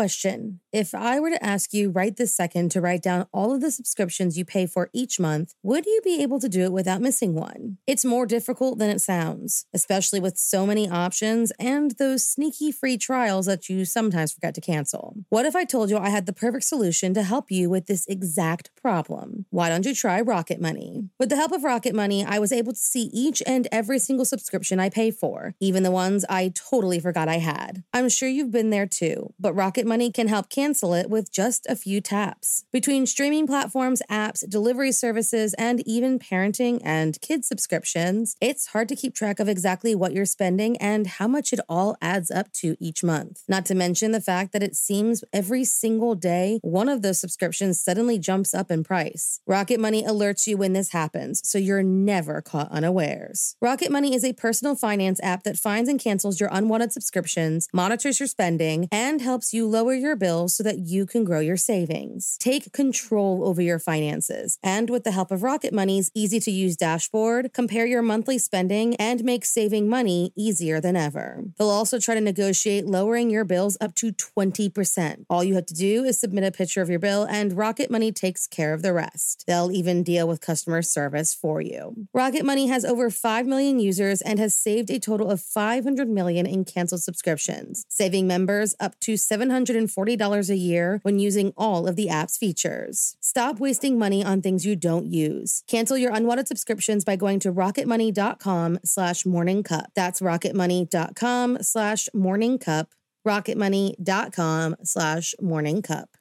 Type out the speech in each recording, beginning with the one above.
Question If I were to ask you right this second to write down all of the subscriptions you pay for each month, would you be able to do it without missing one? It's more difficult than it sounds, especially with so many options and those sneaky free trials that you sometimes forget to cancel. What if I told you I had the perfect solution to help you with this exact problem? Why don't you try Rocket Money? With the help of Rocket Money, I was able to see each and every single subscription I pay for, even the ones I totally forgot I had. I'm sure you've been there too, but Rocket Money can help cancel it with just a few taps. Between streaming platforms, apps, delivery services, and even parenting and kids subscriptions, it's hard to keep track of exactly what you're spending and how much it all adds up to each month. Not to mention the fact that it seems every single day one of those subscriptions suddenly jumps up in price. Rocket Money alerts you when this happens, so you're never caught unawares. Rocket Money is a personal finance app that finds and cancels your unwanted subscriptions, monitors your spending, and helps you lower your bills so that you can grow your savings. Take control over your finances. And with the help of Rocket Money's easy to use dashboard, compare your monthly spending and make saving money easier than ever. They'll also try to negotiate lowering your bills up to 20%. All you have to do is submit a picture of your bill, and Rocket Money takes care of the rest. They'll even deal with customer service for you. Rocket Money has over 5 million users and has saved a total of 500 million in canceled subscriptions, saving members up to $740 a year when using all of the app's features. Stop wasting money on things you don't use. Cancel your unwanted subscriptions by going to rocketmoney.com slash morning cup. That's rocketmoney.com slash morning cup. rocketmoney.com slash morning cup.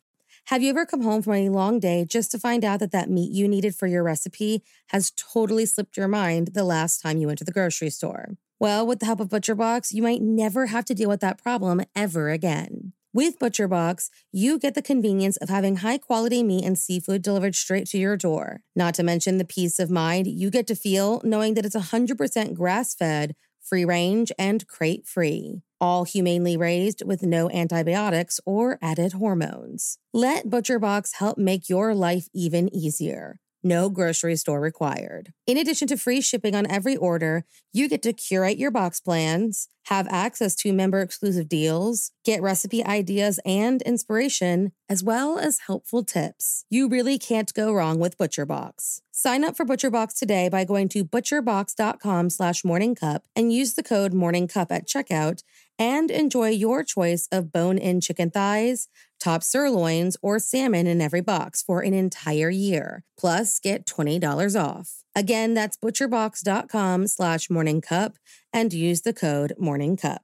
Have you ever come home from a long day just to find out that that meat you needed for your recipe has totally slipped your mind the last time you went to the grocery store? Well, with the help of ButcherBox, you might never have to deal with that problem ever again. With ButcherBox, you get the convenience of having high quality meat and seafood delivered straight to your door. Not to mention the peace of mind you get to feel knowing that it's 100% grass fed, free range, and crate free. All humanely raised with no antibiotics or added hormones. Let ButcherBox help make your life even easier. No grocery store required. In addition to free shipping on every order, you get to curate your box plans, have access to member exclusive deals, get recipe ideas and inspiration, as well as helpful tips. You really can't go wrong with ButcherBox. Sign up for ButcherBox today by going to butcherbox.com slash morningcup and use the code morningcup at checkout and enjoy your choice of bone-in chicken thighs, top sirloins, or salmon in every box for an entire year. Plus, get $20 off. Again, that's butcherbox.com slash morningcup and use the code morningcup.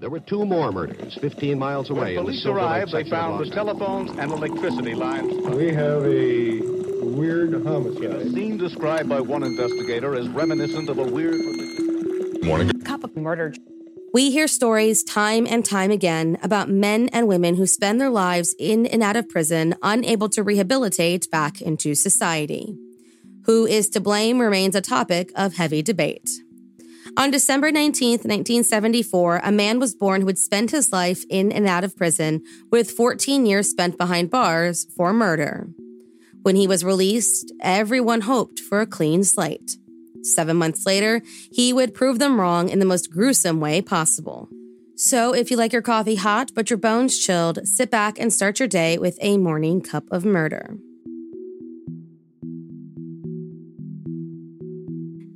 There were two more murders 15 miles away. When in the police Silver arrived, they found the telephones and electricity lines. We have a weird A homicide. scene described by one investigator as reminiscent of a weird. Morning. Cup of murder. We hear stories time and time again about men and women who spend their lives in and out of prison, unable to rehabilitate back into society. Who is to blame remains a topic of heavy debate. On December 19, 1974, a man was born who would spend his life in and out of prison with 14 years spent behind bars for murder. When he was released, everyone hoped for a clean slate. Seven months later, he would prove them wrong in the most gruesome way possible. So, if you like your coffee hot but your bones chilled, sit back and start your day with a morning cup of murder.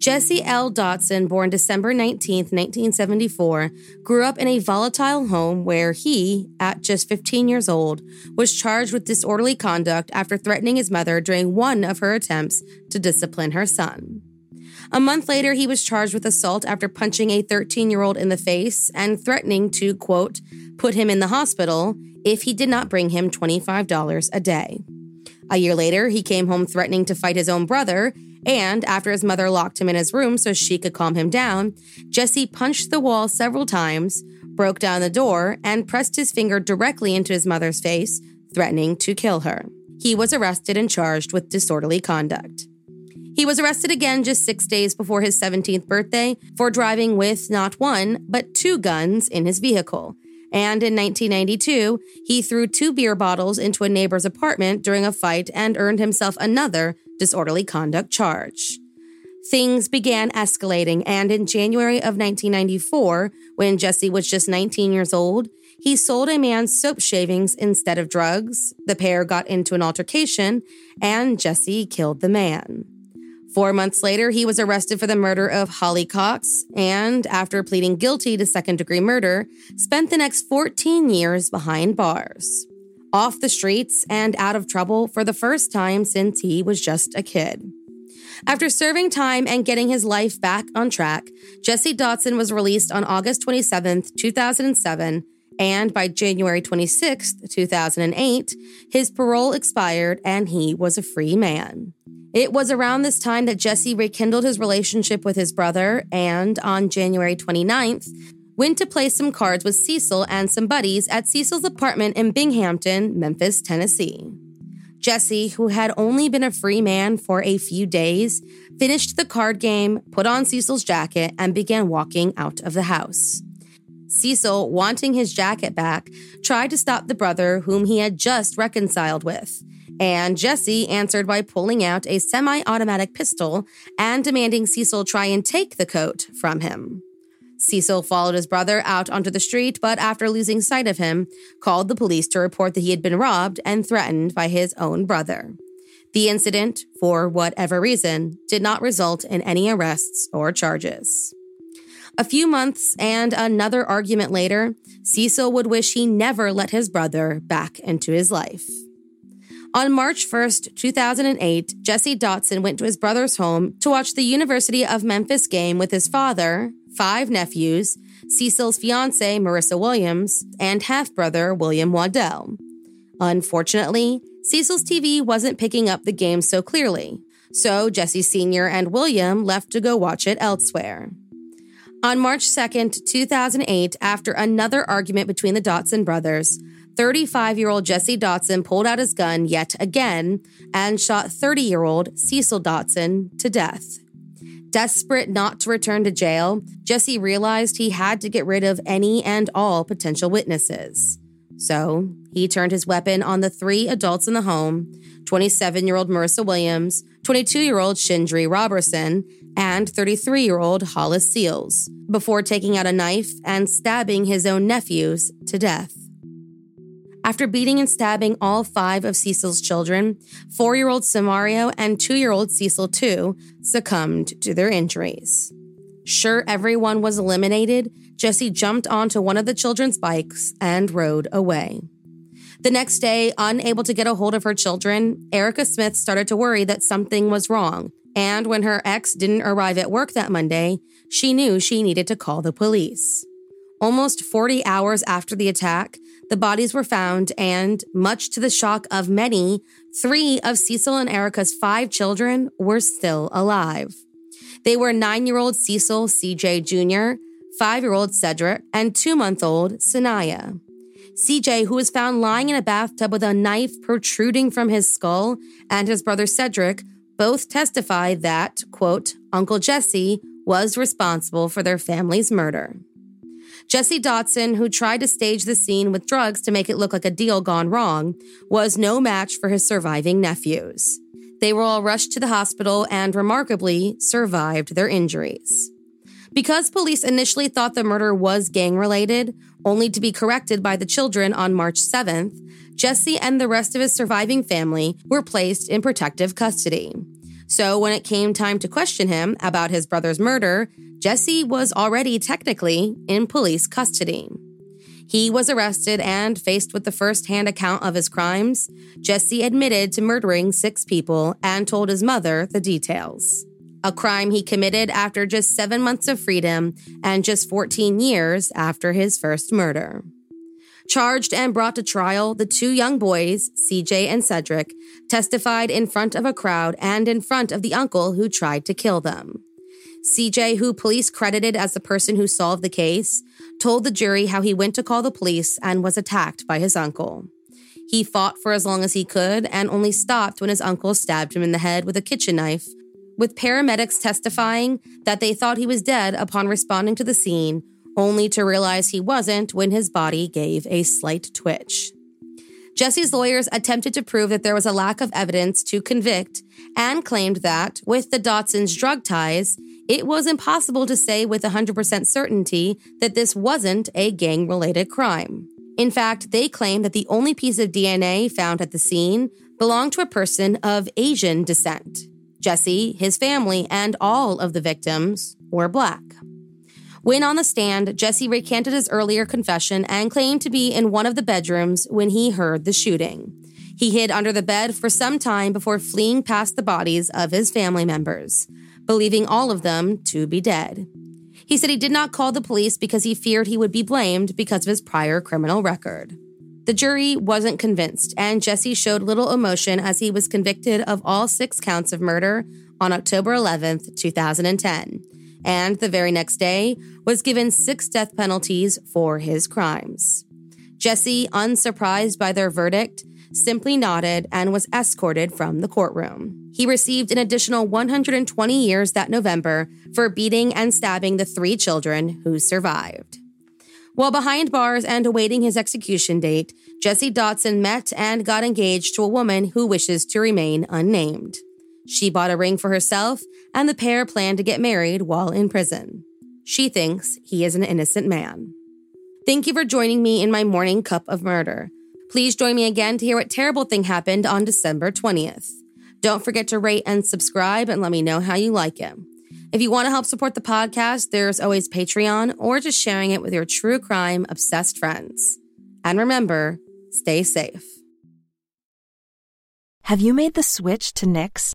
Jessie L. Dotson, born December 19, 1974, grew up in a volatile home where he, at just 15 years old, was charged with disorderly conduct after threatening his mother during one of her attempts to discipline her son. A month later, he was charged with assault after punching a 13 year old in the face and threatening to, quote, put him in the hospital if he did not bring him $25 a day. A year later, he came home threatening to fight his own brother, and after his mother locked him in his room so she could calm him down, Jessie punched the wall several times, broke down the door, and pressed his finger directly into his mother's face, threatening to kill her. He was arrested and charged with disorderly conduct. He was arrested again just six days before his 17th birthday for driving with not one, but two guns in his vehicle. And in 1992, he threw two beer bottles into a neighbor's apartment during a fight and earned himself another disorderly conduct charge. Things began escalating, and in January of 1994, when Jessie was just 19 years old, He sold a man soap shavings instead of drugs. The pair got into an altercation, and Jessie killed the man. Four months later, he was arrested for the murder of Holly Cox, and after pleading guilty to second degree murder, spent the next 14 years behind bars. Off the streets and out of trouble for the first time since he was just a kid. After serving time and getting his life back on track, Jessie Dotson was released on August 27, 2007, and by January 26, 2008, his parole expired and he was a free man. It was around this time that Jessie rekindled his relationship with his brother and on January 29th, went to play some cards with Cecil and some buddies at Cecil's apartment in Binghampton, Memphis, Tennessee. Jessie, who had only been a free man for a few days, finished the card game, put on Cecil's jacket, and began walking out of the house. Cecil, wanting his jacket back, tried to stop the brother whom he had just reconciled with. And Jessie answered by pulling out a semi automatic pistol and demanding Cecil try and take the coat from him. Cecil followed his brother out onto the street, but after losing sight of him, called the police to report that he had been robbed and threatened by his own brother. The incident, for whatever reason, did not result in any arrests or charges. A few months and another argument later, Cecil would wish he never let his brother back into his life. On March 1st, 2008, Jessie Dotson went to his brother's home to watch the University of Memphis game with his father, five nephews, Cecil's fiancee, Marissa Williams, and half brother, William Waddell. Unfortunately, Cecil's TV wasn't picking up the game so clearly, so Jessie Sr. and William left to go watch it elsewhere. On March 2nd, 2008, after another argument between the Dotson brothers, 35 year old Jessie Dotson pulled out his gun yet again and shot 30 year old Cecil Dotson to death. Desperate not to return to jail, Jessie realized he had to get rid of any and all potential witnesses. So he turned his weapon on the three adults in the home 27 year old Marissa Williams, 22 year old Shindri Robertson, and 33 year old Hollis Seals, before taking out a knife and stabbing his own nephews to death. After beating and stabbing all five of Cecil's children, four year old Cemario and two year old Cecil, too, succumbed to their injuries. Sure, everyone was eliminated, Jessie jumped onto one of the children's bikes and rode away. The next day, unable to get a hold of her children, Erica Smith started to worry that something was wrong. And when her ex didn't arrive at work that Monday, she knew she needed to call the police. Almost 40 hours after the attack, the bodies were found, and much to the shock of many, three of Cecil and Erica's five children were still alive. They were nine year old Cecil CJ Jr., five year old Cedric, and two month old Sanaya. CJ, who was found lying in a bathtub with a knife protruding from his skull, and his brother Cedric both testified that, quote, Uncle Jessie was responsible for their family's murder. Jessie Dotson, who tried to stage the scene with drugs to make it look like a deal gone wrong, was no match for his surviving nephews. They were all rushed to the hospital and remarkably survived their injuries. Because police initially thought the murder was gang related, only to be corrected by the children on March 7th, Jessie and the rest of his surviving family were placed in protective custody. So when it came time to question him about his brother's murder, Jessie was already technically in police custody. He was arrested and faced with the first hand account of his crimes. Jessie admitted to murdering six people and told his mother the details. A crime he committed after just seven months of freedom and just 14 years after his first murder. Charged and brought to trial, the two young boys, CJ and Cedric, testified in front of a crowd and in front of the uncle who tried to kill them. CJ, who police credited as the person who solved the case, told the jury how he went to call the police and was attacked by his uncle. He fought for as long as he could and only stopped when his uncle stabbed him in the head with a kitchen knife, with paramedics testifying that they thought he was dead upon responding to the scene, only to realize he wasn't when his body gave a slight twitch. Jessie's lawyers attempted to prove that there was a lack of evidence to convict and claimed that, with the Dotsons' drug ties, it was impossible to say with 100% certainty that this wasn't a gang related crime. In fact, they claim that the only piece of DNA found at the scene belonged to a person of Asian descent. Jessie, his family, and all of the victims were black. When on the stand, Jessie recanted his earlier confession and claimed to be in one of the bedrooms when he heard the shooting. He hid under the bed for some time before fleeing past the bodies of his family members, believing all of them to be dead. He said he did not call the police because he feared he would be blamed because of his prior criminal record. The jury wasn't convinced, and Jessie showed little emotion as he was convicted of all six counts of murder on October 11th, 2010, and the very next day was given six death penalties for his crimes. Jessie, unsurprised by their verdict, simply nodded and was escorted from the courtroom. He received an additional 120 years that November for beating and stabbing the three children who survived. While behind bars and awaiting his execution date, Jessie Dotson met and got engaged to a woman who wishes to remain unnamed. She bought a ring for herself, and the pair plan to get married while in prison. She thinks he is an innocent man. Thank you for joining me in my morning cup of murder. Please join me again to hear what terrible thing happened on December 20th. Don't forget to rate and subscribe and let me know how you like it. If you want to help support the podcast, there's always Patreon or just sharing it with your true crime obsessed friends. And remember, stay safe. Have you made the switch to Knix?